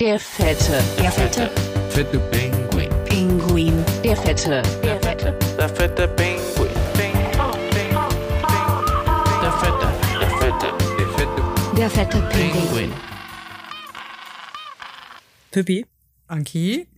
Der Fette. Der Fette. Fette Pinguin. Pinguin. Der Fette. Der Fette. Der fette Pinguin. Der fette, der fette, der fette Der fette Pinguin. Pinguin. Pippi? Anki?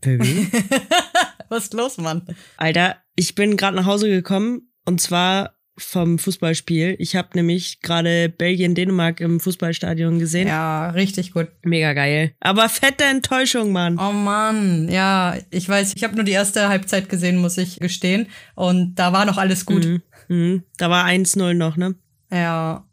Pippi? Was ist los, Mann? Alter, ich bin gerade nach Hause gekommen und zwar vom Fußballspiel. Ich habe nämlich gerade Belgien-Dänemark im Fußballstadion gesehen. Ja, richtig gut. Mega geil. Aber fette Enttäuschung, Mann. Oh Mann, ja, ich weiß, ich habe nur die erste Halbzeit gesehen, muss ich gestehen. Und da war noch alles gut. Mhm. Mhm. Da war 1-0 noch, ne? Ja.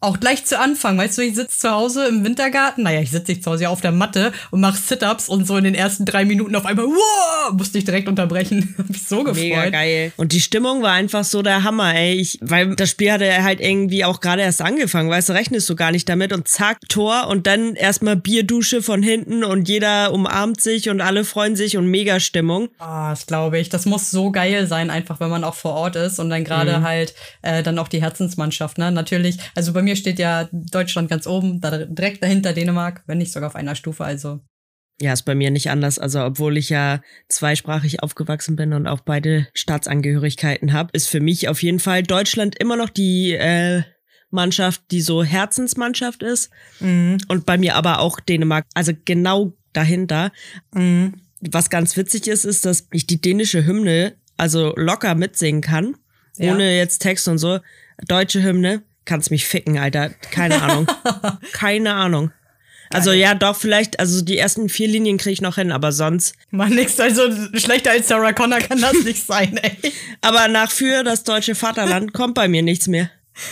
Auch gleich zu Anfang, weißt du, ich sitze zu Hause im Wintergarten, naja, ich sitze nicht zu Hause ja auf der Matte und mache Sit-Ups und so in den ersten drei Minuten auf einmal, wow, musste ich direkt unterbrechen. Hab mich so gefreut. Mega geil. Und die Stimmung war einfach so der Hammer, ey. Ich, weil das Spiel hatte halt irgendwie auch gerade erst angefangen, weißt du, rechnest du gar nicht damit und zack, Tor und dann erstmal Bierdusche von hinten und jeder umarmt sich und alle freuen sich und mega Stimmung. Ah, das glaube ich. Das muss so geil sein, einfach wenn man auch vor Ort ist und dann gerade halt äh, dann auch die Herzensmannschaft, ne? Natürlich, also bei mir steht ja Deutschland ganz oben, da direkt dahinter Dänemark, wenn nicht sogar auf einer Stufe, also. Ja, ist bei mir nicht anders. Also, obwohl ich ja zweisprachig aufgewachsen bin und auch beide Staatsangehörigkeiten habe, ist für mich auf jeden Fall Deutschland immer noch die äh, Mannschaft, die so Herzensmannschaft ist. Mhm. Und bei mir aber auch Dänemark. Also genau dahinter. Mhm. Was ganz witzig ist, ist, dass ich die dänische Hymne also locker mitsingen kann. Ja. Ohne jetzt Text und so. Deutsche Hymne. Kannst mich ficken, Alter. Keine Ahnung. Keine Ahnung. Also ja, doch, vielleicht, also die ersten vier Linien kriege ich noch hin, aber sonst. Mann, nix, also schlechter als Sarah Connor kann das nicht sein, ey. Aber nach für das deutsche Vaterland kommt bei mir nichts mehr.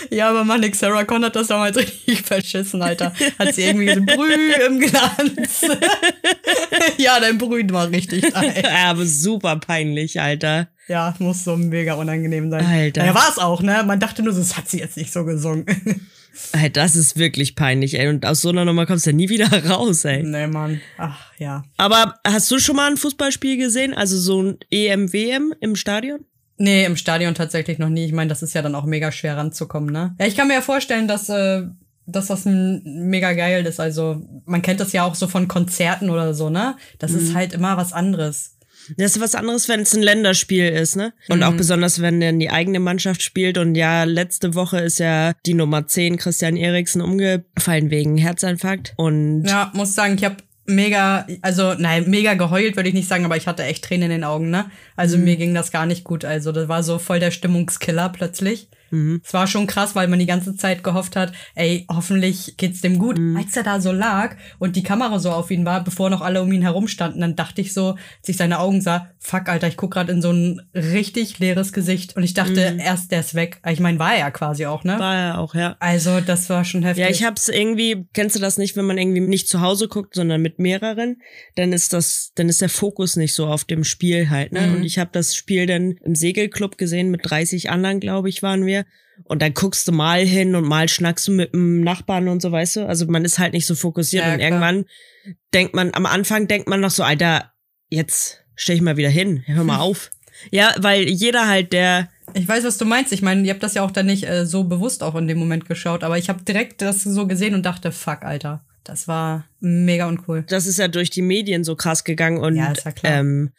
Ja, aber Mann, Sarah Connor hat das damals richtig verschissen, Alter. Hat sie irgendwie so Brüh im Glanz. ja, dein Brühen war richtig. Ja, aber super peinlich, Alter. Ja, muss so mega unangenehm sein. Alter. Ja, war es auch, ne? Man dachte nur, das hat sie jetzt nicht so gesungen. Ey, das ist wirklich peinlich, ey. Und aus so einer Nummer kommst du ja nie wieder raus, ey. nee, Mann. Ach, ja. Aber hast du schon mal ein Fußballspiel gesehen? Also so ein EM, WM im Stadion? Nee, im Stadion tatsächlich noch nie. Ich meine, das ist ja dann auch mega schwer ranzukommen, ne? Ja, ich kann mir ja vorstellen, dass, äh, dass das mega geil ist. Also, man kennt das ja auch so von Konzerten oder so, ne? Das ist halt immer was anderes. Das ist was anderes, wenn es ein Länderspiel ist, ne? Und auch besonders, wenn dann die eigene Mannschaft spielt. Und ja, letzte Woche ist ja die Nummer 10, Christian Eriksen, umgefallen wegen Herzinfarkt. Und Ja, muss sagen, ich habe mega, also nein, mega geheult würde ich nicht sagen, aber ich hatte echt Tränen in den Augen, ne? Also mir ging das gar nicht gut. Also das war so voll der Stimmungskiller plötzlich. Es war schon krass, weil man die ganze Zeit gehofft hat, ey, hoffentlich geht's dem gut. Als er da so lag und die Kamera so auf ihn war, bevor noch alle um ihn herum standen, dann dachte ich so, als ich seine Augen sah, fuck, Alter, ich guck gerade in so ein richtig leeres Gesicht und ich dachte, erst der ist weg. Ich meine, war er ja quasi auch, ne? war ja auch, ja. Also, das war schon heftig. Ja, ich hab's irgendwie, kennst du das nicht, wenn man irgendwie nicht zu Hause guckt, sondern mit mehreren, dann ist das, dann ist der Fokus nicht so auf dem Spiel halt, ne? Und ich habe das Spiel dann im Segelclub gesehen, mit 30 anderen, glaube ich, waren wir. Und dann guckst du mal hin und mal schnackst du mit dem Nachbarn und so, weißt du? Also man ist halt nicht so fokussiert Ja, und klar. irgendwann denkt man, am Anfang denkt man noch so, Alter, jetzt stell ich mal wieder hin, hör mal auf. Ja, weil jeder halt, der Ich weiß, was du meinst. Ich meine, ihr habt das ja auch dann nicht äh, so bewusst auch in dem Moment geschaut, aber ich habe direkt das so gesehen und dachte, fuck, Alter. Das war mega uncool. das ist ja durch die Medien so krass gegangen und Ja, ist ja klar. ähm,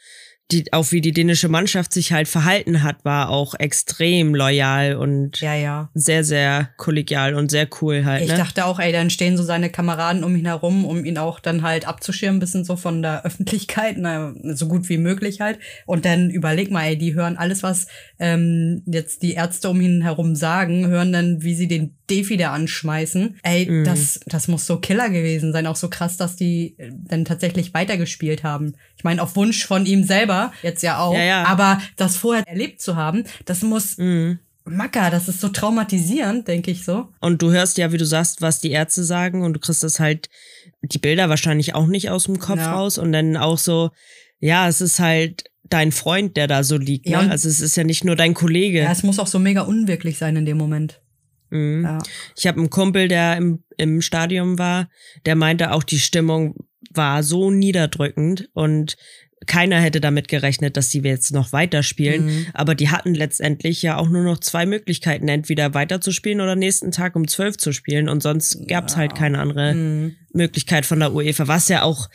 die, auch wie die dänische Mannschaft sich halt verhalten hat, war auch extrem loyal und Ja, ja. sehr, sehr kollegial und sehr cool halt. Ich ne? dachte auch, ey, dann stehen so seine Kameraden um ihn herum, um ihn auch dann halt abzuschirmen, bisschen so von der Öffentlichkeit, na, so gut wie möglich halt. Und dann überleg mal, ey, die hören alles, was ähm, jetzt die Ärzte um ihn herum sagen, hören dann, wie sie den Defi da anschmeißen. Ey, Mhm. das, das muss so Killer gewesen sein. Auch so krass, dass die äh, dann tatsächlich weitergespielt haben. Ich meine, auf Wunsch von ihm selber, jetzt ja auch. Ja, ja. Aber das vorher erlebt zu haben, das muss, Mhm. Macker, das ist so traumatisierend, denke ich so. Und du hörst ja, wie du sagst, was die Ärzte sagen und du kriegst das halt, die Bilder wahrscheinlich auch nicht aus dem Kopf Ja. raus und dann auch so, ja, es ist halt dein Freund, der da so liegt. Ja, ne? Also es ist ja nicht nur dein Kollege. Ja, es muss auch so mega unwirklich sein in dem Moment. Mhm. Ja. Ich habe einen Kumpel, der im, im Stadion war, der meinte auch, die Stimmung war so niederdrückend und keiner hätte damit gerechnet, dass die jetzt noch weiterspielen. Mhm. Aber die hatten letztendlich ja auch nur noch zwei Möglichkeiten, entweder weiterzuspielen oder nächsten Tag um zwölf zu spielen. Und sonst gab's halt keine andere Mhm. Möglichkeit von der UEFA. Was ja auch,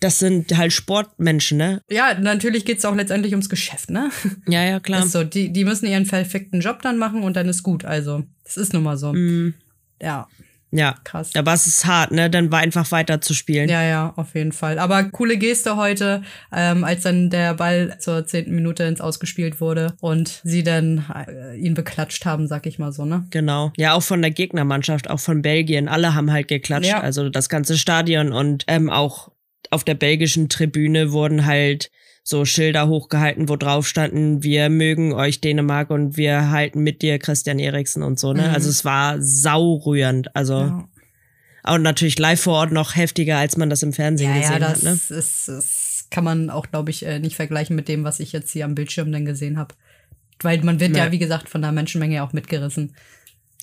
das sind halt Sportmenschen, ne? Ja, natürlich geht's auch letztendlich ums Geschäft, ne? Ja, ja, klar. Ist so, die, die müssen ihren perfekten Job dann machen und dann ist gut. Also, das ist nun mal so. Mhm. Ja, Ja. krass. Aber es ist hart, ne? Dann war einfach weiter zu spielen. Ja, ja, auf jeden Fall. Aber coole Geste heute, ähm, als dann der Ball zur zehnten Minute ins Ausgespielt wurde und sie dann äh, ihn beklatscht haben, sag ich mal so, ne? Genau. Ja, auch von der Gegnermannschaft, auch von Belgien. Alle haben halt geklatscht. Ja. Also das ganze Stadion und ähm, auch auf der belgischen Tribüne wurden halt so Schilder hochgehalten, wo drauf standen, wir mögen euch Dänemark und wir halten mit dir Christian Eriksen und so, ne? Mhm. Also es war saurührend. Also Ja. und natürlich live vor Ort noch heftiger, als man das im Fernsehen Ja, ja, gesehen das hat, ne? ist, das kann man auch, glaube ich, äh, nicht vergleichen mit dem, was ich jetzt hier am Bildschirm dann gesehen habe. Weil man wird Ja. ja, wie gesagt, von der Menschenmenge auch mitgerissen.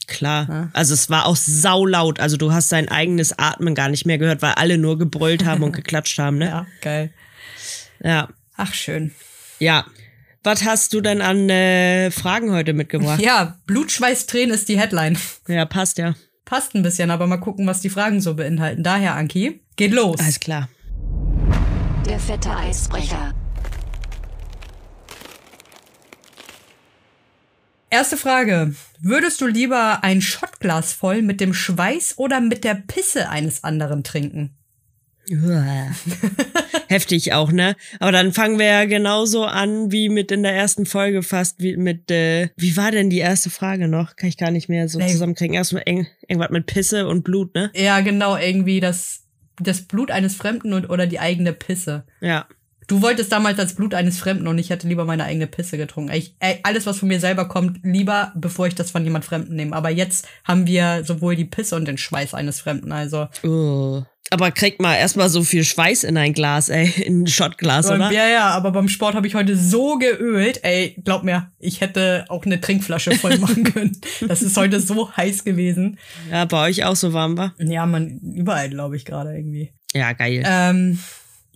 Klar. Ja. Also es war auch saulaut. Also du hast dein eigenes Atmen gar nicht mehr gehört, weil alle nur gebrüllt haben und geklatscht haben, ne? Ja, geil. Ja. Ach, schön. Ja. Was hast du denn an äh, Fragen heute mitgebracht? Ja, Blutschweiß, Tränen ist die Headline. Ja, passt ja. Passt ein bisschen, aber mal gucken, was die Fragen so beinhalten. Daher, Anki, geht los. Alles klar. Der fette Eisbrecher. Erste Frage. Würdest du lieber ein Schottglas voll mit dem Schweiß oder mit der Pisse eines anderen trinken? Heftig auch, ne? Aber dann fangen wir ja genauso an wie mit in der ersten Folge fast, wie mit, äh, wie war denn die erste Frage noch? Kann ich gar nicht mehr so Nee. zusammenkriegen. Erstmal eng, irgendwas mit Pisse und Blut, ne? Ja, genau, irgendwie das, das Blut eines Fremden und, oder die eigene Pisse. Ja. Du wolltest damals das Blut eines Fremden und ich hätte lieber meine eigene Pisse getrunken. Ich, ey, alles, was von mir selber kommt, lieber, bevor ich das von jemand Fremden nehme. Aber jetzt haben wir sowohl die Pisse und den Schweiß eines Fremden. Also, Oh. Aber kriegt mal erstmal so viel Schweiß in ein Glas, ey, in ein Schottglas, oder? ja, ja, aber beim Sport habe ich heute so geölt. Ey, glaub mir, ich hätte auch eine Trinkflasche voll machen können. Das ist heute so heiß gewesen. Ja, bei euch auch so warm war? Ja, man, überall, glaube ich, gerade irgendwie. Ja, geil. Ähm,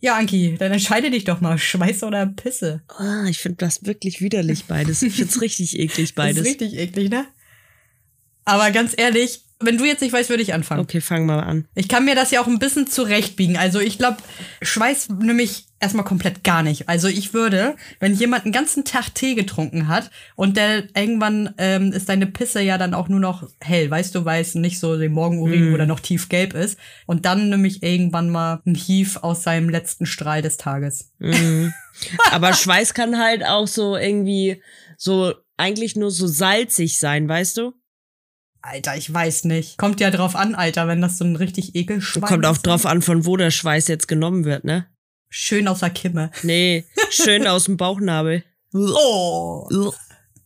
ja, Anki, dann entscheide dich doch mal, Schweiß oder Pisse. Ah, ich finde das wirklich widerlich beides. Ich find's richtig eklig Das beides. ist richtig eklig, ne? Aber ganz ehrlich, wenn du jetzt nicht weißt, würde ich anfangen. Okay, fang mal an. Ich kann mir das ja auch ein bisschen zurechtbiegen. Also ich glaube, Schweiß nehme ich erstmal komplett gar nicht. Also ich würde, wenn jemand einen ganzen Tag Tee getrunken hat und der irgendwann ähm, ist deine Pisse ja dann auch nur noch hell, weißt du, weiß nicht so den Morgenurin, wo der noch tiefgelb ist. Und dann nehme ich irgendwann mal ein Hief aus seinem letzten Strahl des Tages. Aber Schweiß kann halt auch so irgendwie so eigentlich nur so salzig sein, weißt du? Alter, ich weiß nicht. Kommt ja drauf an, Alter, wenn das so ein richtig ekelschwein Kommt auch ist. drauf an, von wo der Schweiß jetzt genommen wird, ne? Schön aus der Kimme. Nee, schön aus dem Bauchnabel. Oh,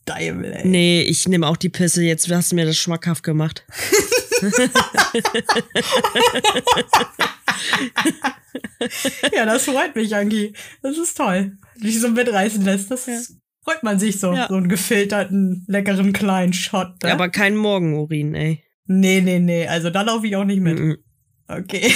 Deibel, ey. Nee, ich nehme auch die Pisse. Jetzt hast du mir das schmackhaft gemacht. Ja, das freut mich, Anki. Das ist toll. Dich so mitreißen lässt. Das freut man sich so. Ja. So einen gefilterten, leckeren kleinen Shot. Ne? Aber kein Morgenurin, ey. nee, nee, nee. Also da laufe ich auch nicht mit. Mhm. Okay.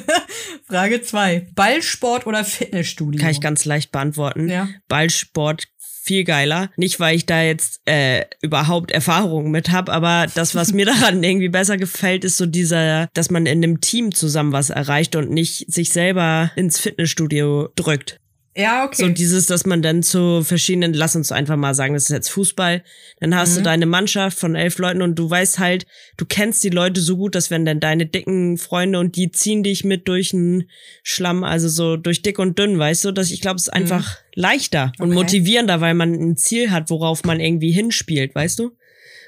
Frage zwei: Ballsport oder Fitnessstudio? Kann ich ganz leicht beantworten. Ja. Ballsport viel geiler. Nicht, weil ich da jetzt äh, überhaupt Erfahrungen mit hab, aber das, was mir daran irgendwie besser gefällt, ist so dieser, dass man in einem Team zusammen was erreicht und nicht sich selber ins Fitnessstudio drückt. Ja, okay. So dieses, dass man dann zu verschiedenen, lass uns einfach mal sagen, das ist jetzt Fußball, dann hast Mhm. du deine Mannschaft von elf Leuten und du weißt halt, du kennst die Leute so gut, dass wenn dann deine dicken Freunde und die ziehen dich mit durch den Schlamm, also so durch dick und dünn, weißt du, dass ich glaube, es ist einfach leichter und Mhm. Okay. motivierender, weil man ein Ziel hat, worauf man irgendwie hinspielt, weißt du?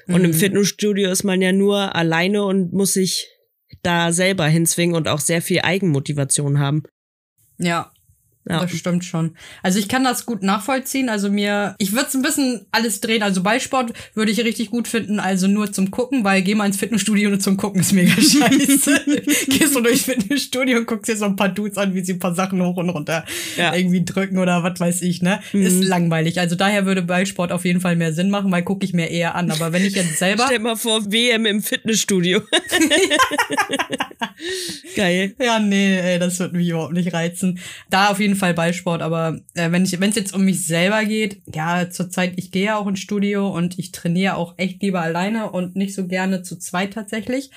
Und im Mhm. Fitnessstudio ist man ja nur alleine und muss sich da selber hinzwingen und auch sehr viel Eigenmotivation haben. Ja. Ja. Das stimmt schon. Also ich kann das gut nachvollziehen. Also mir, ich würde es ein bisschen alles drehen. Also Ballsport würde ich richtig gut finden, also nur zum Gucken, weil geh mal ins Fitnessstudio nur zum Gucken ist mega scheiße. Gehst du durchs Fitnessstudio und guckst dir so ein paar Dudes an, wie sie ein paar Sachen hoch und runter Ja. irgendwie drücken oder was weiß ich, ne? Ist langweilig. Also daher würde Ballsport auf jeden Fall mehr Sinn machen, weil gucke ich mir eher an. Aber wenn ich jetzt selber. Stell mal vor, WM im Fitnessstudio. Geil. Ja, nee, ey, das wird mich überhaupt nicht reizen. Da auf jeden Fall Fall Ballsport, aber äh, wenn ich, wenn es jetzt um mich selber geht, ja, zurzeit, ich gehe ja auch ins Studio und ich trainiere auch echt lieber alleine und nicht so gerne zu zweit tatsächlich.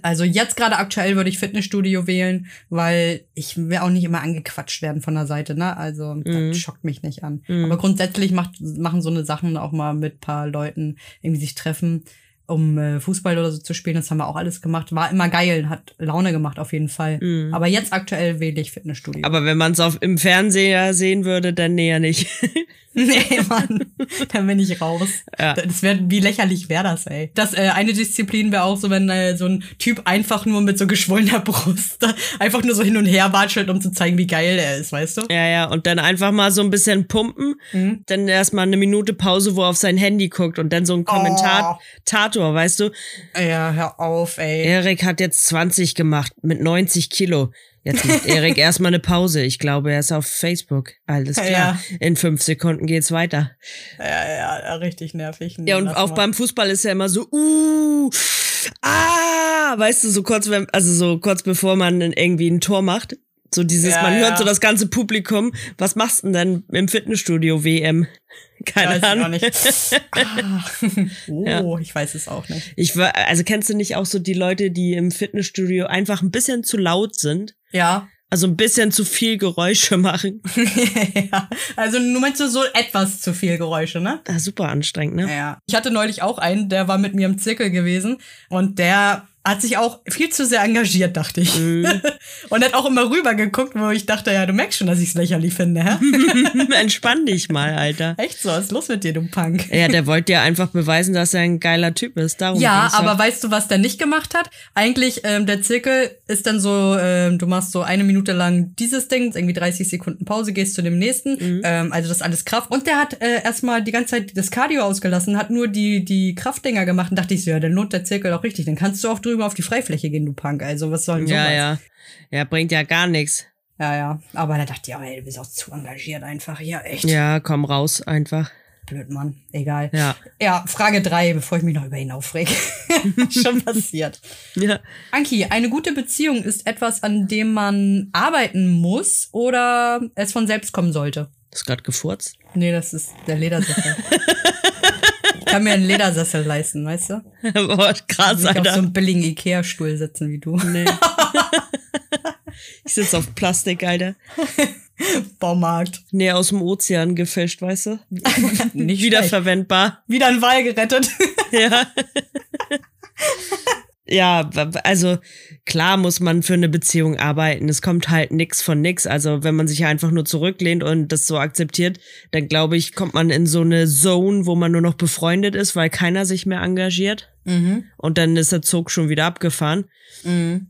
Also jetzt gerade aktuell würde ich Fitnessstudio wählen, weil ich will auch nicht immer angequatscht werden von der Seite, ne? Also Mhm. das schockt mich nicht an. Mhm. Aber grundsätzlich macht, machen so eine Sachen auch mal mit paar Leuten irgendwie sich treffen, um äh, Fußball oder so zu spielen. Das haben wir auch alles gemacht. War immer geil, hat Laune gemacht auf jeden Fall. Mhm. Aber jetzt aktuell wähle ich Fitnessstudio. Aber wenn man es im Fernseher sehen würde, dann näher nicht. nee, Mann, dann bin ich raus. Ja. Das wär, wie lächerlich wäre das, ey. Das äh, eine Disziplin wäre auch so, wenn äh, so ein Typ einfach nur mit so geschwollener Brust einfach nur so hin und her watschelt, um zu zeigen, wie geil er ist, weißt du? Ja, ja, und dann einfach mal so ein bisschen pumpen, Mhm. dann erstmal eine Minute Pause, wo er auf sein Handy guckt und dann so ein Kommentator, weißt du, Ja, hör auf, ey. Erik hat jetzt 20 gemacht mit 90 Kilo. Jetzt macht Erik erstmal eine Pause. Ich glaube, er ist auf Facebook. Alles klar. Ja. In fünf Sekunden geht's weiter. Ja, ja, ja, richtig nervig. Ja, und auch mal. beim Fußball ist ja immer so, uh, ah, weißt du, so kurz, wenn, also so kurz bevor man irgendwie ein Tor macht. So dieses, Ja, man hört ja. so das ganze Publikum. Was machst du denn im Fitnessstudio WM? Keine Ahnung. nicht. Ah. Oh, ich weiß es auch nicht. Ich war, also kennst du nicht auch so die Leute, die im Fitnessstudio einfach ein bisschen zu laut sind? Ja. Also ein bisschen zu viel Geräusche machen. ja. Also nur meinst du so etwas zu viel Geräusche, ne? Ah, super anstrengend, ne? Ja. Ich hatte neulich auch einen, der war mit mir im Zirkel gewesen und der hat sich auch viel zu sehr engagiert, dachte ich. Mhm. und hat auch immer rüber geguckt, wo ich dachte, ja, du merkst schon, dass ich es lächerlich finde, hä? Entspann dich mal, Alter. Echt so, was ist los mit dir, du Punk? Ja, der wollte dir einfach beweisen, dass er ein geiler Typ ist. Darum Ja, aber weißt du, was der nicht gemacht hat? Eigentlich, ähm, der Zirkel ist dann so, ähm, du machst so eine Minute lang dieses Ding, irgendwie 30 Sekunden Pause, gehst zu dem nächsten. Ähm, also das ist alles Kraft. Und der hat äh, erstmal die ganze Zeit das Cardio ausgelassen, hat nur die, die Kraftdinger gemacht und dachte ich so, ja, dann lohnt der Zirkel auch richtig. Dann kannst du auch drüber auf die Freifläche gehen, du Punk. Also was soll denn sowas? Ja, ja. Ja, bringt ja gar nichts. Ja, ja. Aber da dachte ich, oh, ey, du bist auch zu engagiert einfach. Ja, echt. Ja, komm raus einfach. Blöd, Mann. Egal. Ja. Ja, Frage drei, bevor ich mich noch über ihn aufreg. Schon passiert. Ja. Anki, eine gute Beziehung ist etwas, an dem man arbeiten muss oder es von selbst kommen sollte. Ist grad gefurzt? Nee, das ist der Ledersessel. ich kann mir einen Ledersessel leisten, weißt du? Boah, krass, Nicht auf so Alter. einem billigen Ikea-Stuhl sitzen wie du. Nee. ich sitz auf Plastik, Alter. Baumarkt. Nee, aus dem Ozean gefischt, weißt du? Nicht Wiederverwendbar. Wieder ein Wal gerettet. Ja. Ja, also klar muss man für eine Beziehung arbeiten. Es kommt halt nix von nix. Also wenn man sich einfach nur zurücklehnt und das so akzeptiert, dann glaube ich, kommt man in so eine Zone, wo man nur noch befreundet ist, weil keiner sich mehr engagiert. mhm. Und dann ist der Zug schon wieder abgefahren. Mhm.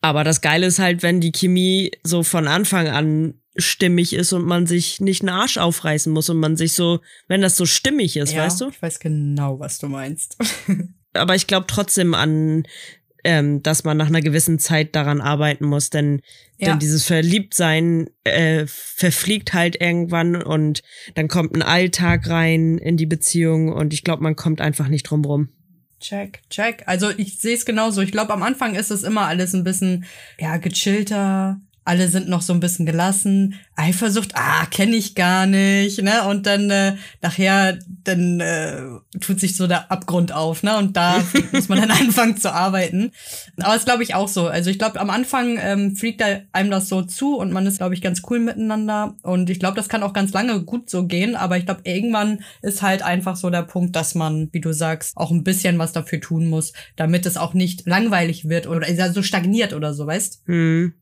Aber das Geile ist halt, wenn die Chemie so von Anfang an stimmig ist und man sich nicht einen Arsch aufreißen muss und man sich so, wenn das so stimmig ist, Ja, weißt du? Ich weiß genau, was du meinst. aber ich glaube trotzdem an, ähm, dass man nach einer gewissen Zeit daran arbeiten muss, denn, Ja. denn dieses Verliebtsein äh, verfliegt halt irgendwann und dann kommt ein Alltag rein in die Beziehung und ich glaube, man kommt einfach nicht drum rum. Check, check. Also ich sehe es genauso. Ich glaube, am Anfang ist es immer alles ein bisschen, ja, gechillter. Alle sind noch so ein bisschen gelassen. Eifersucht, ah, kenne ich gar nicht, ne? Und dann äh, nachher, dann äh, tut sich so der Abgrund auf, ne? Und da muss man dann anfangen zu arbeiten. Aber es glaube ich auch so. Also ich glaube, am Anfang ähm, fliegt da einem das so zu und man ist, glaube ich, ganz cool miteinander. Und ich glaube, das kann auch ganz lange gut so gehen. Aber ich glaube, irgendwann ist halt einfach so der Punkt, dass man, wie du sagst, auch ein bisschen was dafür tun muss, damit es auch nicht langweilig wird oder ja, so stagniert oder so, weißt? Hm.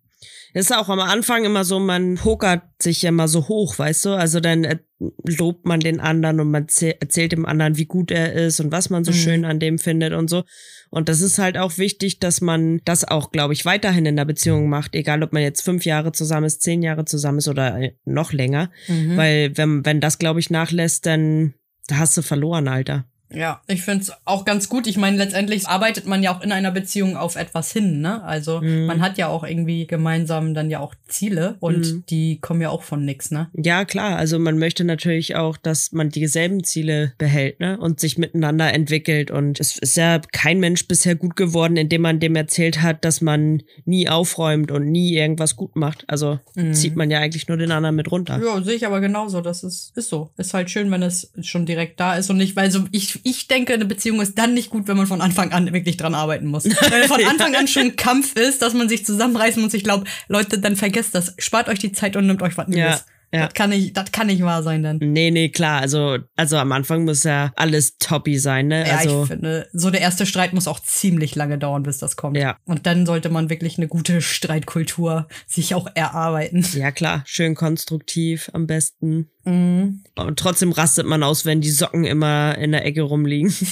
Ist auch am Anfang immer so, man pokert sich ja immer so hoch, weißt du? Also dann äh, lobt man den anderen und man zäh- erzählt dem anderen, wie gut er ist und was man so Mhm. schön an dem findet und so. Und das ist halt auch wichtig, dass man das auch, glaube ich, weiterhin in der Beziehung macht, egal ob man jetzt fünf Jahre zusammen ist, zehn Jahre zusammen ist oder äh, noch länger. Mhm. Weil wenn, wenn das, glaube ich, nachlässt, dann da hast du verloren, Alter. Ja, ich find's auch ganz gut. Ich meine, letztendlich arbeitet man ja auch in einer Beziehung auf etwas hin, ne? Also Mhm. man hat ja auch irgendwie gemeinsam dann ja auch Ziele und Mhm. die kommen ja auch von nix, ne? Ja, klar. Also man möchte natürlich auch, dass man dieselben Ziele behält, ne? Und sich miteinander entwickelt. Und es ist ja kein Mensch bisher gut geworden, indem man dem erzählt hat, dass man nie aufräumt und nie irgendwas gut macht. Also zieht man ja eigentlich nur den anderen mit runter. Ja, sehe ich aber genauso. Das ist, ist so. Ist halt schön, wenn es schon direkt da ist und nicht, weil so, ich, ich denke, eine Beziehung ist dann nicht gut, wenn man von Anfang an wirklich dran arbeiten muss. Wenn von Anfang an schon ein Kampf ist, dass man sich zusammenreißen muss. Ich glaube, Leute, dann vergesst das. Spart euch die Zeit und nimmt euch was Neues. ja. Das kann nicht, das kann nicht wahr sein dann. Nee, nee, klar. Also, also am Anfang muss ja alles toppy sein, ne? Ja, also, ich finde, so der erste Streit muss auch ziemlich lange dauern, bis das kommt. Ja. Und dann sollte man wirklich eine gute Streitkultur sich auch erarbeiten. ja klar, schön konstruktiv am besten. Mhm. Und trotzdem rastet man aus, wenn die Socken immer in der Ecke rumliegen.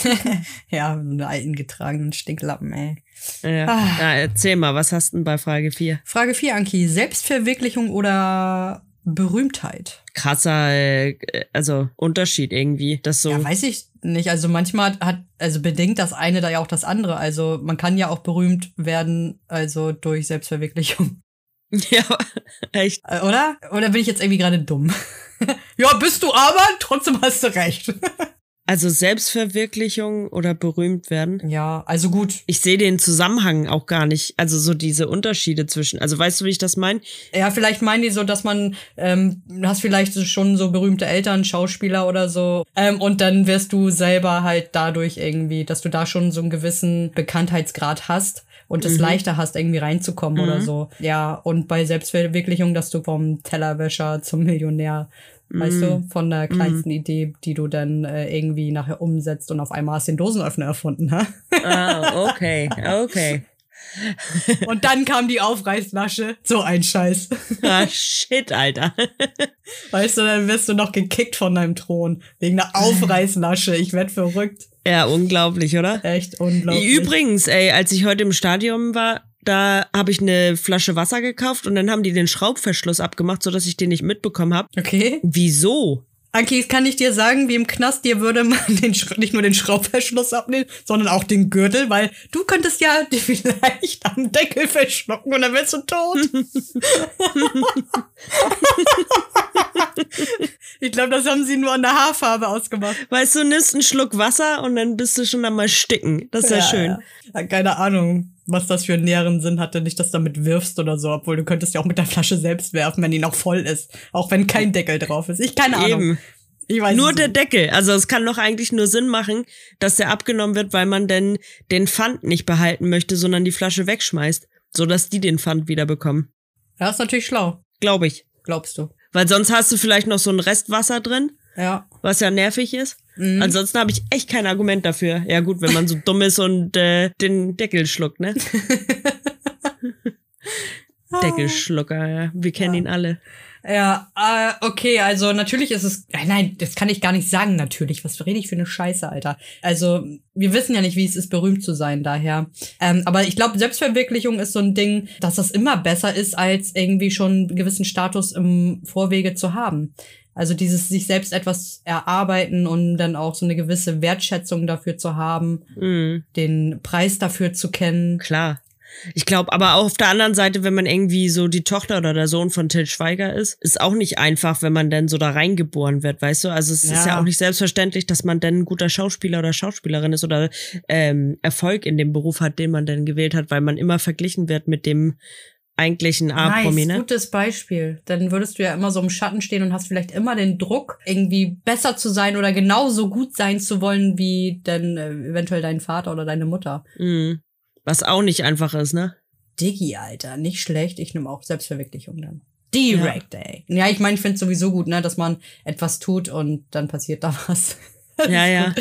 Ja, so eine alten getragenen Stinklappen, ey. ja. Ah. ja, erzähl mal, was hast du denn bei Frage 4? Frage 4, Anki. Selbstverwirklichung oder Berühmtheit? Krasser, äh, also Unterschied irgendwie. Das so. Ja, weiß ich nicht. Also manchmal hat, also bedingt das eine da ja auch das andere. Also man kann ja auch berühmt werden, also durch Selbstverwirklichung. ja, echt. Äh, Oder? Oder bin ich jetzt irgendwie gerade dumm? ja, bist du aber, trotzdem hast du recht. Also Selbstverwirklichung oder berühmt werden. ja, also gut. Ich sehe den Zusammenhang auch gar nicht. Also so diese Unterschiede zwischen. Also weißt du, wie ich das meine? Ja, vielleicht meinen die so, dass man, ähm, hast vielleicht schon so berühmte Eltern, Schauspieler oder so. Ähm, und dann wirst du selber halt dadurch irgendwie, dass du da schon so einen gewissen Bekanntheitsgrad hast und es leichter hast, irgendwie reinzukommen oder so. Ja, und bei Selbstverwirklichung, dass du vom Tellerwäscher zum Millionär, weißt du, von der kleinsten Idee, die du dann äh, irgendwie nachher umsetzt und auf einmal hast den Dosenöffner erfunden, ha? Ah, okay, okay. Und dann kam die Aufreißlasche. So ein Scheiß. Ah, shit, Alter. Weißt du, dann wirst du noch gekickt von deinem Thron. Wegen einer Aufreißlasche. Ich werd verrückt. Ja, unglaublich, oder? Echt unglaublich. Übrigens, ey, als ich heute im Stadion war, da habe ich eine Flasche Wasser gekauft und dann haben die den Schraubverschluss abgemacht, sodass ich den nicht mitbekommen habe. Okay. Wieso? Anki, kann ich dir sagen, wie im Knast, dir würde man den, nicht nur den Schraubverschluss abnehmen, sondern auch den Gürtel, weil du könntest ja vielleicht am Deckel verschlucken und dann wärst du tot. ich glaube, das haben sie nur an der Haarfarbe ausgemacht. Weißt du, nimmst einen Schluck Wasser und dann bist du schon einmal sticken. Das ist ja, schön. Ja. Keine Ahnung, was das für einen näheren Sinn hatte. Nicht, dass du damit wirfst oder so, obwohl du könntest ja auch mit der Flasche selbst werfen, wenn die noch voll ist. Auch wenn kein Deckel drauf ist. Ich keine Ahnung. Eben. Ich weiß Nur der. Deckel. Also es kann doch eigentlich nur Sinn machen, dass der abgenommen wird, weil man denn den Pfand nicht behalten möchte, sondern die Flasche wegschmeißt, sodass die den Pfand wieder bekommen. Ja, ist natürlich schlau. Glaube ich. Glaubst du. Weil sonst hast du vielleicht noch so ein Restwasser drin, Ja. was ja nervig ist. Mhm. Ansonsten habe ich echt kein Argument dafür. Ja gut, wenn man so dumm ist und äh, den Deckel schluckt, ne? Deckelschlucker, ja. Wir kennen ihn alle. Ja, äh, okay, also natürlich ist es. Äh, nein, das kann ich gar nicht sagen, natürlich. Was rede ich für eine Scheiße, Alter? Also, wir wissen ja nicht, wie es ist, berühmt zu sein, daher. Ähm, aber ich glaube, Selbstverwirklichung ist so ein Ding, dass das immer besser ist, als irgendwie schon einen gewissen Status im Vorwege zu haben. Also dieses sich selbst etwas erarbeiten und dann auch so eine gewisse Wertschätzung dafür zu haben, Mhm. den Preis dafür zu kennen. Klar. Ich glaube, aber auch auf der anderen Seite, wenn man irgendwie so die Tochter oder der Sohn von Till Schweiger ist, ist auch nicht einfach, wenn man dann so da reingeboren wird, weißt du? Also es ist Ja. ja auch nicht selbstverständlich, dass man dann ein guter Schauspieler oder Schauspielerin ist oder ähm, Erfolg in dem Beruf hat, den man dann gewählt hat, weil man immer verglichen wird mit dem eigentlichen A-Promi, nice, ne? gutes Beispiel. Dann würdest du ja immer so im Schatten stehen und hast vielleicht immer den Druck, irgendwie besser zu sein oder genauso gut sein zu wollen wie denn äh, eventuell dein Vater oder deine Mutter. Mhm. Was auch nicht einfach ist, ne? Diggi, Alter, nicht schlecht. Ich nehme auch Selbstverwirklichung dann. Direkt, ey. Ja, ich meine, ich finde es sowieso gut, ne, dass man etwas tut und dann passiert da was. Ja, ja.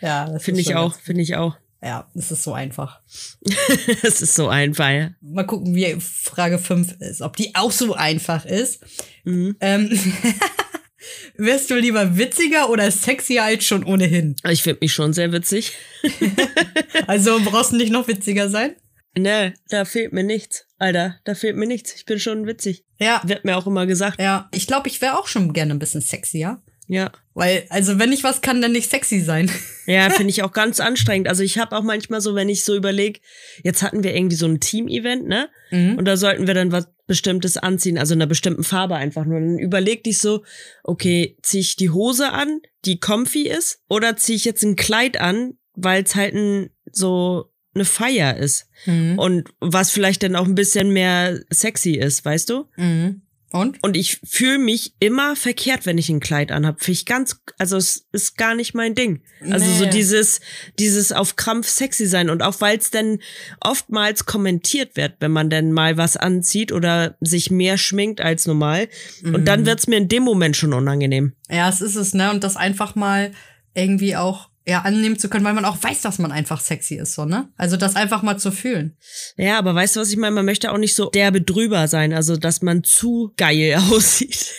Ja, Finde ich auch, finde ich auch. Ja, es ist so einfach. Es ist so einfach, ja. Mal gucken, wie Frage 5 ist. Ob die auch so einfach ist. Mhm. Ähm, wärst du lieber witziger oder sexier als schon ohnehin? Ich finde mich schon sehr witzig. Also brauchst du nicht noch witziger sein? Ne, da fehlt mir nichts. Alter, da fehlt mir nichts. Ich bin schon witzig. Ja. Wird mir auch immer gesagt. Ja, ich glaube, ich wäre auch schon gerne ein bisschen sexier. Ja. Weil, also wenn ich was kann, dann nicht sexy sein. Ja, finde ich auch ganz anstrengend. Also ich habe auch manchmal so, wenn ich so überlege, jetzt hatten wir irgendwie so ein Team-Event, ne? Mhm. Und da sollten wir dann was Bestimmtes anziehen, also in einer bestimmten Farbe einfach nur. Dann überleg dich so, okay, zieh ich die Hose an, die comfy ist, oder zieh ich jetzt ein Kleid an, weil es halt ein, so eine Feier ist. Mhm. Und was vielleicht dann auch ein bisschen mehr sexy ist, weißt du? Mhm. Und? Und ich fühle mich immer verkehrt, wenn ich ein Kleid anhab. Finde ich ganz, also es ist gar nicht mein Ding. Also so Nee. dieses, dieses auf Krampf sexy sein und auch weil es dann oftmals kommentiert wird, wenn man dann mal was anzieht oder sich mehr schminkt als normal. Und Mhm. dann wird's mir in dem Moment schon unangenehm. Ja, es ist es, ne? Und das einfach mal irgendwie auch ja, annehmen zu können, weil man auch weiß, dass man einfach sexy ist, so, ne? Also das einfach mal zu fühlen. Ja, aber weißt du, was ich meine? Man möchte auch nicht so derbe drüber sein, also dass man zu geil aussieht.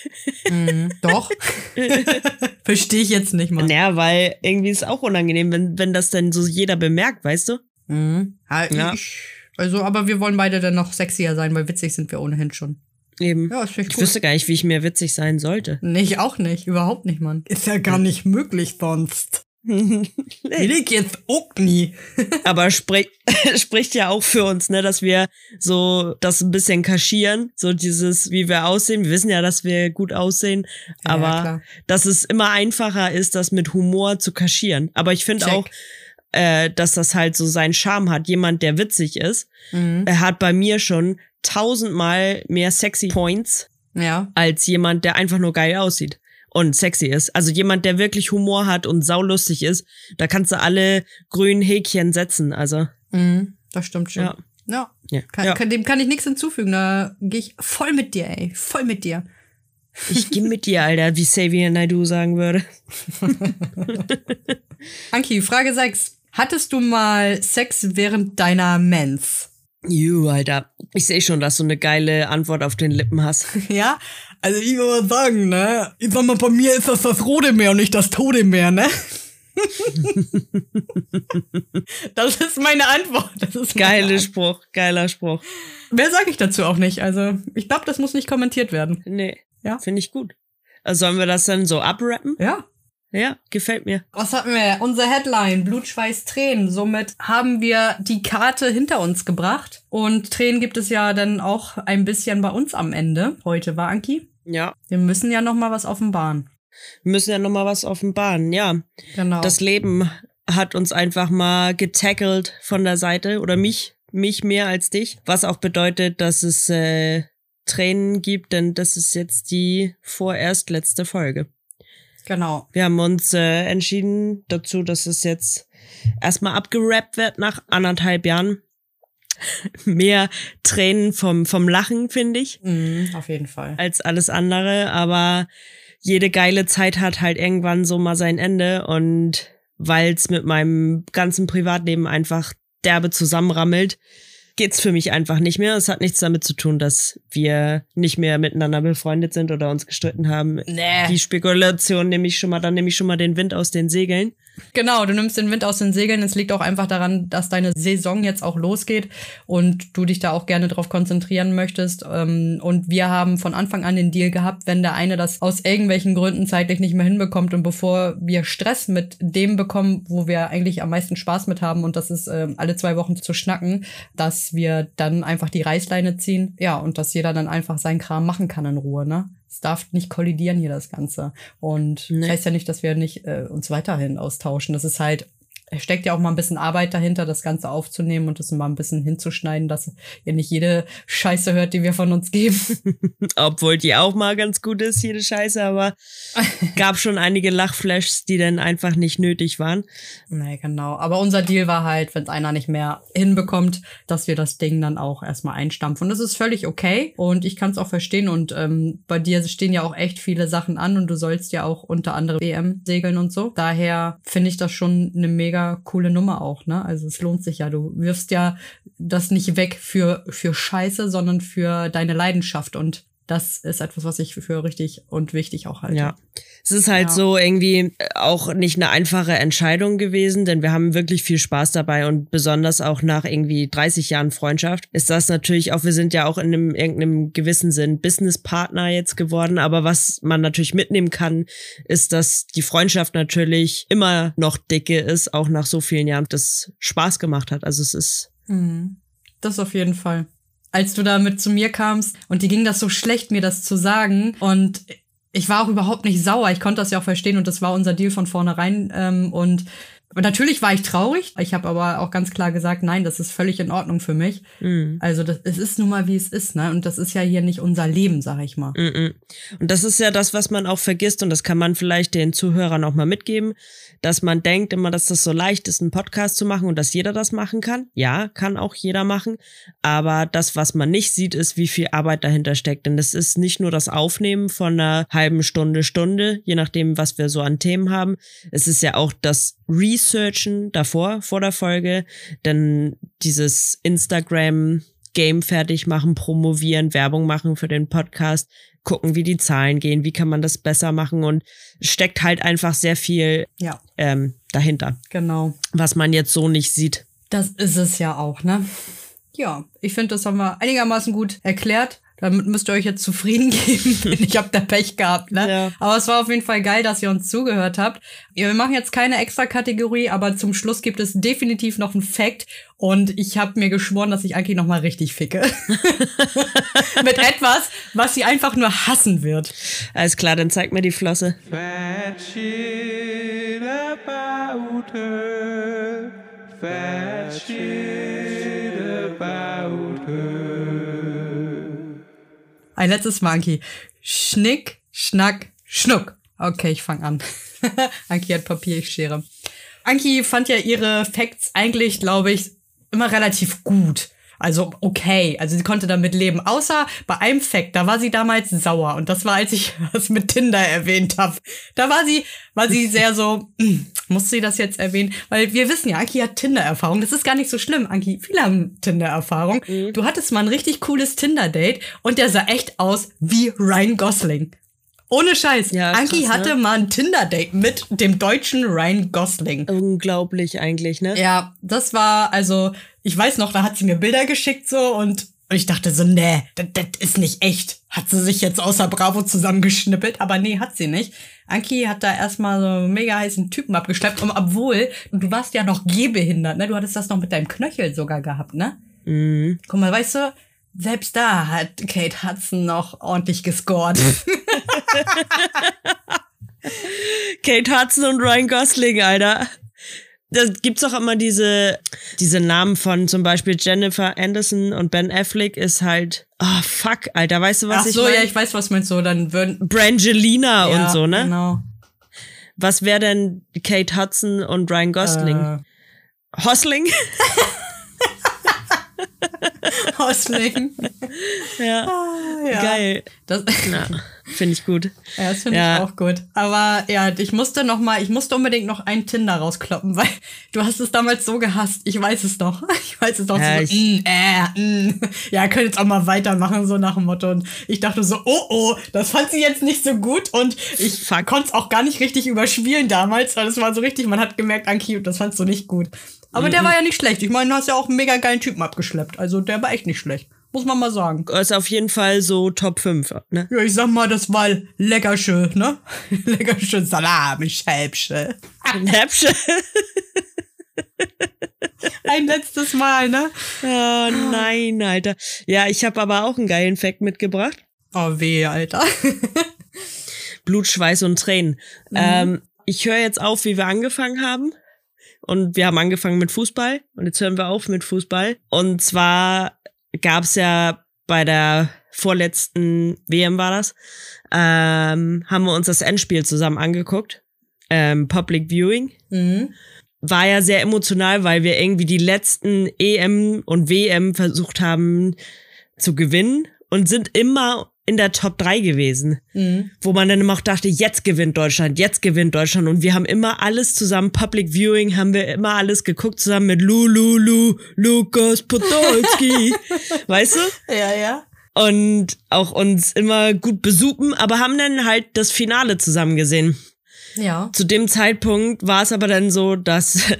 Mhm. Doch. Verstehe ich jetzt nicht mal. Naja, weil irgendwie ist es auch unangenehm, wenn, wenn das dann so jeder bemerkt, weißt du? Mhm. Ja, Ja. Ich, also, aber wir wollen beide dann noch sexier sein, weil witzig sind wir ohnehin schon. Eben. Ja, finde ich Ich wüsste gar nicht, wie ich mehr witzig sein sollte. Nee, ich auch nicht. Überhaupt nicht, Mann. Ist ja gar nicht möglich sonst. Will ich jetzt auch nie. Aber sprich, spricht ja auch für uns, ne, dass wir so das ein bisschen kaschieren, so dieses, wie wir aussehen. Wir wissen ja, dass wir gut aussehen, Ja, aber klar. dass es immer einfacher ist, das mit Humor zu kaschieren. Aber ich finde auch, äh, dass das halt so seinen Charme hat. Jemand, der witzig ist, Mhm. er hat bei mir schon tausendmal mehr sexy Points Ja. als jemand, der einfach nur geil aussieht und sexy ist. Also jemand, der wirklich Humor hat und saulustig ist, da kannst du alle grünen Häkchen setzen. Also, Mhm. Das stimmt schon. Ja. Ja. ja. Kann, ja. Kann, dem kann ich nichts hinzufügen. Da gehe ich voll mit dir, ey. Voll mit dir. Ich geh mit dir, Alter, wie Xavier Naidoo sagen würde. Anki, Frage 6. Hattest du mal Sex während deiner Mens? Juh, Alter. Ich sehe schon, dass du eine geile Antwort auf den Lippen hast. Ja, also ich mal sagen, ne? Ich sag mal, bei mir ist das das Rote Meer und nicht das Tote Meer, ne? das ist meine Antwort. Das ist Geiler. Spruch, geiler Spruch. Mehr sage ich dazu auch nicht. Also, ich glaube, das muss nicht kommentiert werden. Nee, Ja. finde ich gut. Also sollen wir das dann so abrappen? Ja. Ja, gefällt mir. Was hatten wir? Unser Headline, Blut, Schweiß, Tränen. Somit haben wir die Karte hinter uns gebracht. Und Tränen gibt es ja dann auch ein bisschen bei uns am Ende. Heute war Anki. Ja, Wir müssen ja noch mal was offenbaren. wir müssen ja nochmal was offenbaren. Ja, Genau. das Leben hat uns einfach mal getackelt von der Seite oder mich, mich mehr als dich. Was auch bedeutet, dass es äh, Tränen gibt, denn das ist jetzt die vorerst letzte Folge. Genau. Wir haben uns äh, entschieden dazu, dass es jetzt erstmal abgerappt wird nach anderthalb Jahren. Mehr Tränen vom, vom Lachen, finde ich, Mhm, auf jeden Fall. als alles andere. Aber jede geile Zeit hat halt irgendwann so mal sein Ende. Und weil es mit meinem ganzen Privatleben einfach derbe zusammenrammelt, geht's für mich einfach nicht mehr. Es hat nichts damit zu tun, dass wir nicht mehr miteinander befreundet sind oder uns gestritten haben. Nee. Die Spekulation nehme ich schon mal, dann nehme ich schon mal den Wind aus den Segeln. Genau, du nimmst den Wind aus den Segeln. Es liegt auch einfach daran, dass deine Saison jetzt auch losgeht und du dich da auch gerne drauf konzentrieren möchtest. Ähm, Und wir haben von Anfang an den Deal gehabt, wenn der eine das aus irgendwelchen Gründen zeitlich nicht mehr hinbekommt und bevor wir Stress mit dem bekommen, wo wir eigentlich am meisten Spaß mit haben und das ist ähm, alle zwei Wochen zu schnacken, dass wir dann einfach die Reißleine ziehen. Ja, und dass jeder dann einfach seinen Kram machen kann in Ruhe, ne? Es darf nicht kollidieren hier das Ganze. Und Nee. das heißt ja nicht, dass wir nicht äh, uns weiterhin austauschen. Das ist halt, steckt ja auch mal ein bisschen Arbeit dahinter, das Ganze aufzunehmen und das mal ein bisschen hinzuschneiden, dass ihr nicht jede Scheiße hört, die wir von uns geben. Obwohl die auch mal ganz gut ist, jede Scheiße, aber gab schon einige Lachflashs, die dann einfach nicht nötig waren. nee, genau. Aber unser Deal war halt, wenn es einer nicht mehr hinbekommt, dass wir das Ding dann auch erstmal einstampfen. Und das ist völlig okay und ich kann es auch verstehen. Und ähm, bei dir stehen ja auch echt viele Sachen an und du sollst ja auch unter anderem EM segeln und so. Daher finde ich das schon eine mega coole Nummer auch, ne? Also es lohnt sich ja. Du wirfst ja das nicht weg für, für Scheiße, sondern für deine Leidenschaft. Und das ist etwas, was ich für richtig und wichtig auch halte. Ja. Es ist halt Ja. so irgendwie auch nicht eine einfache Entscheidung gewesen, denn wir haben wirklich viel Spaß dabei und besonders auch nach irgendwie 30 Jahren Freundschaft ist das natürlich auch, wir sind ja auch in einem irgendeinem gewissen Sinn Businesspartner jetzt geworden, aber was man natürlich mitnehmen kann, ist, dass die Freundschaft natürlich immer noch dicke ist, auch nach so vielen Jahren, das Spaß gemacht hat. Also es ist Mhm. Das auf jeden Fall. Als du damit zu mir kamst und dir ging das so schlecht, mir das zu sagen und ich war auch überhaupt nicht sauer. Ich konnte das ja auch verstehen und das war unser Deal von vornherein. Ähm, und natürlich war ich traurig. Ich habe aber auch ganz klar gesagt, nein, das ist völlig in Ordnung für mich. Mhm. Also das, es ist nun mal, wie es ist, ne? Und das ist ja hier nicht unser Leben, sag ich mal. Mhm. Und das ist ja das, was man auch vergisst und das kann man vielleicht den Zuhörern auch mal mitgeben, dass man denkt immer, dass das so leicht ist, einen Podcast zu machen und dass jeder das machen kann. Ja, kann auch jeder machen. Aber das, was man nicht sieht, ist, wie viel Arbeit dahinter steckt. Denn das ist nicht nur das Aufnehmen von einer halben Stunde, Stunde, je nachdem, was wir so an Themen haben. Es ist ja auch das Researchen davor, vor der Folge, dann dieses Instagram Game fertig machen, promovieren, Werbung machen für den Podcast, gucken, wie die Zahlen gehen, wie kann man das besser machen und steckt halt einfach sehr viel Ja, ähm, dahinter, genau. was man jetzt so nicht sieht. Das ist es ja auch, ne? Ja, ich finde, das haben wir einigermaßen gut erklärt. Damit müsst ihr euch jetzt zufrieden geben. ich habe da Pech gehabt, ne? Ja. Aber es war auf jeden Fall geil, dass ihr uns zugehört habt. Wir machen jetzt keine extra Kategorie, aber zum Schluss gibt es definitiv noch einen Fact. Und ich habe mir geschworen, dass ich eigentlich noch mal richtig ficke. Mit etwas, was sie einfach nur hassen wird. Alles klar, dann zeig mir die Flosse. Fat shit about her. Fat shit about her. Ein letztes Mal, Anki. Schnick, Schnack, Schnuck. Okay, ich fang an. Anki hat Papier, ich schere. Anki fand ja ihre Facts eigentlich, glaube ich, immer relativ gut. Also okay, also sie konnte damit leben. Außer bei einem Fact, da war sie damals sauer. Und das war, als ich was mit Tinder erwähnt habe. Da war sie, war sie sehr so, hm, muss sie das jetzt erwähnen? Weil wir wissen ja, Anki hat Tinder-Erfahrung. Das ist gar nicht so schlimm, Anki. Viele haben Tinder-Erfahrung. Du hattest mal ein richtig cooles Tinder-Date und der sah echt aus wie Ryan Gosling. Ohne Scheiß. Ja, Anki krass, ne? hatte mal ein Tinder-Date mit dem deutschen Ryan Gosling. Unglaublich eigentlich, ne? Ja, das war, also, ich weiß noch, da hat sie mir Bilder geschickt so und ich dachte so, nee, das, das ist nicht echt. Hat sie sich jetzt außer Bravo zusammengeschnippelt, aber nee, hat sie nicht. Anki hat da erstmal so einen mega heißen Typen abgeschleppt, und obwohl, du warst ja noch gehbehindert, ne? Du hattest das noch mit deinem Knöchel sogar gehabt, ne? Mhm. Guck mal, weißt du, selbst da hat Kate Hudson noch ordentlich gescored. Kate Hudson und Ryan Gosling, Alter. Da gibt's auch immer diese, diese Namen von zum Beispiel Jennifer Anderson und Ben Affleck ist halt, oh fuck, Alter, weißt du, was Ach ich so, mein? ja, ich weiß, was meinst du, dann würden, Brangelina ja, und so, ne? Genau. Was wäre denn Kate Hudson und Ryan Gosling? Äh, Hosling? Hosling. ja. Ah, ja. Geil. Das, Ja, finde ich gut. Ja, das finde Ja. ich auch gut. Aber ja, ich musste noch mal, ich musste unbedingt noch einen Tinder rauskloppen, weil du hast es damals so gehasst. Ich weiß es doch. Ich weiß es doch. Ja, so, mm, äh, mm. Ja, könnt jetzt auch mal weitermachen, so nach dem Motto. Und ich dachte so, oh, oh, das fand sie jetzt nicht so gut. Und ich konnte es auch gar nicht richtig überspielen damals, weil es war so richtig, man hat gemerkt, Anki, das fandst du nicht gut. Aber Mhm. der war ja nicht schlecht. Ich meine, du hast ja auch einen mega geilen Typen abgeschleppt. Also der war echt nicht schlecht. Muss man mal sagen. Ist auf jeden Fall so Top 5, ne? Ja, ich sag mal, das war lecker schön, ne? lecker schön Salami, Schälbsche. Häppchen. Ein letztes Mal, ne? Oh nein, Alter. Ja, ich habe aber auch einen geilen Fact mitgebracht. Oh weh, Alter. Blut, Schweiß und Tränen. Ähm, ich höre jetzt auf, wie wir angefangen haben. Und wir haben angefangen mit Fußball. Und jetzt hören wir auf mit Fußball. Und zwar gab's ja bei der vorletzten WM war das, ähm, haben wir uns das Endspiel zusammen angeguckt. Ähm, Public Viewing. Mhm. War ja sehr emotional, weil wir irgendwie die letzten EM und WM versucht haben zu gewinnen und sind immer in der Top 3 gewesen Mhm. wo man dann immer auch dachte, jetzt gewinnt Deutschland, jetzt gewinnt Deutschland. Und wir haben immer alles zusammen, Public Viewing, haben wir immer alles geguckt, zusammen mit Lulu, Lu, Lukas Podolski. weißt du? Ja, ja. und auch uns immer gut besuchen, aber haben dann halt das Finale zusammen gesehen. Ja. Zu dem Zeitpunkt war es aber dann so, dass,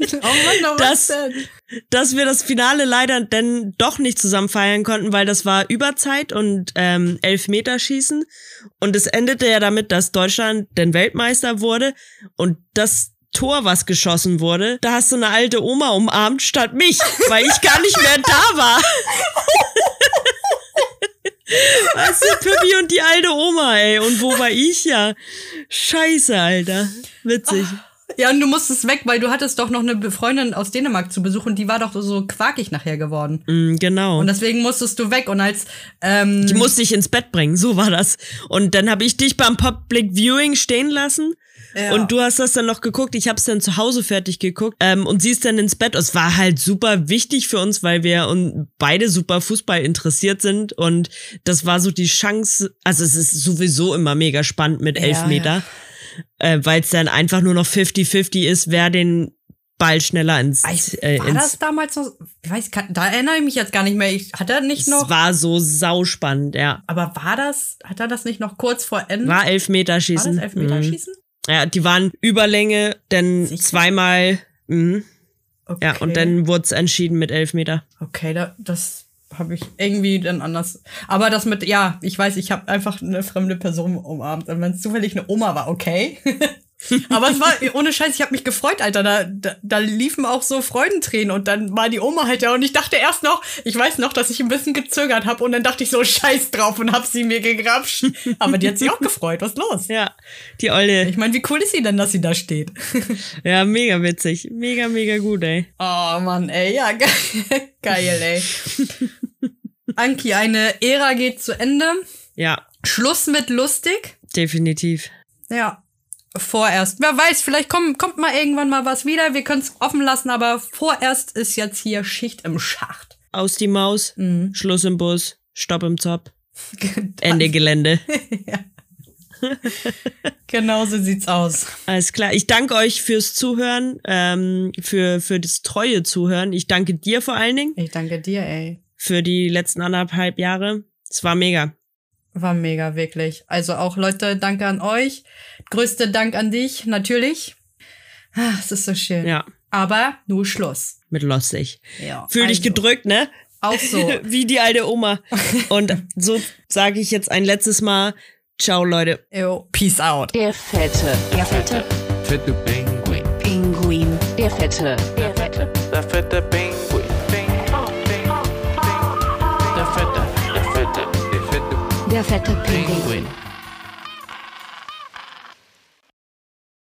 Oh Mann, was Das- denn? Dass wir das Finale leider dann doch nicht zusammen feiern konnten, weil das war Überzeit und ähm, Elfmeterschießen. Und es endete ja damit, dass Deutschland den Weltmeister wurde und das Tor, was geschossen wurde, da hast du eine alte Oma umarmt statt mich, weil ich gar nicht mehr da war. Weißt du, Pippi und die alte Oma, ey. Und wo war ich ja? Scheiße, Alter. Witzig. Ja, und du musstest weg, weil du hattest doch noch eine Freundin aus Dänemark zu besuchen, die war doch so quakig nachher geworden. Mm, genau. Und deswegen musstest du weg. Und als ähm, Die musste ich ins Bett bringen, so war das. Und dann habe ich dich beim Public Viewing stehen lassen. Ja. Und du hast das dann noch geguckt. Ich habe es dann zu Hause fertig geguckt. Ähm, und sie ist dann ins Bett. Es war halt super wichtig für uns, weil wir und beide super Fußball interessiert sind. Und das war so die Chance. Also es ist sowieso immer mega spannend mit Ja, Elfmeter. Äh, weil es dann einfach nur noch 50-50 ist, wer den Ball schneller ins, ich, äh, war ins das damals noch? Ich weiß, kann, da erinnere ich mich jetzt gar nicht mehr. Ich hat er nicht es noch. war so sauspannend, ja. aber war das? Hat er das nicht noch kurz vor Ende? War Elfmeterschießen. War das Elfmeterschießen? Mhm. Ja, die waren Überlänge, dann Sicher? zweimal. Mhm. Okay. Ja, und dann wurde es entschieden mit Elfmeter. Okay, da, das habe ich irgendwie dann anders. Aber das mit, ja, ich weiß, ich habe einfach eine fremde Person umarmt. Und wenn es zufällig eine Oma war, okay. Aber es war, ohne Scheiß, ich habe mich gefreut, Alter. Da, da, da liefen auch so Freudentränen und dann war die Oma halt da und ich dachte erst noch, ich weiß noch, dass ich ein bisschen gezögert habe und dann dachte ich so, scheiß drauf und hab sie mir gegrapscht. Aber die hat sich auch gefreut. Was ist los? Ja, die Olle. Ich meine, wie cool ist sie denn, dass sie da steht? Ja, mega witzig. Mega, mega gut, ey. Oh Mann, ey, ja, ge geil, ey. Anki, eine Ära geht zu Ende. Ja, Schluss mit lustig. definitiv. Ja. Vorerst. Wer weiß, vielleicht kommt, kommt mal irgendwann mal was wieder. Wir können es offen lassen, aber vorerst ist jetzt hier Schicht im Schacht. Aus die Maus, Mhm. Schluss im Bus, Stopp im Zop, Ende Gelände. Genau so sieht's aus. Alles klar. Ich danke euch fürs Zuhören, ähm, für, für das treue Zuhören. Ich danke dir vor allen Dingen Ich danke dir, ey. für die letzten anderthalb Jahre. Es war mega. War mega, wirklich. Also auch Leute, danke an euch. Größte Dank an dich, natürlich. Ah, es ist so schön. Ja, Aber nur Schluss. mit lustig. Ja. Fühl dich also, gedrückt, ne? Auch so. Wie die alte Oma. Und so sage ich jetzt ein letztes Mal. Ciao, Leute. Jo, peace out. Der fette, der fette Fette Pinguin. Pinguin. Der fette, der fette Der fette Pinguin. Der fette, der fette,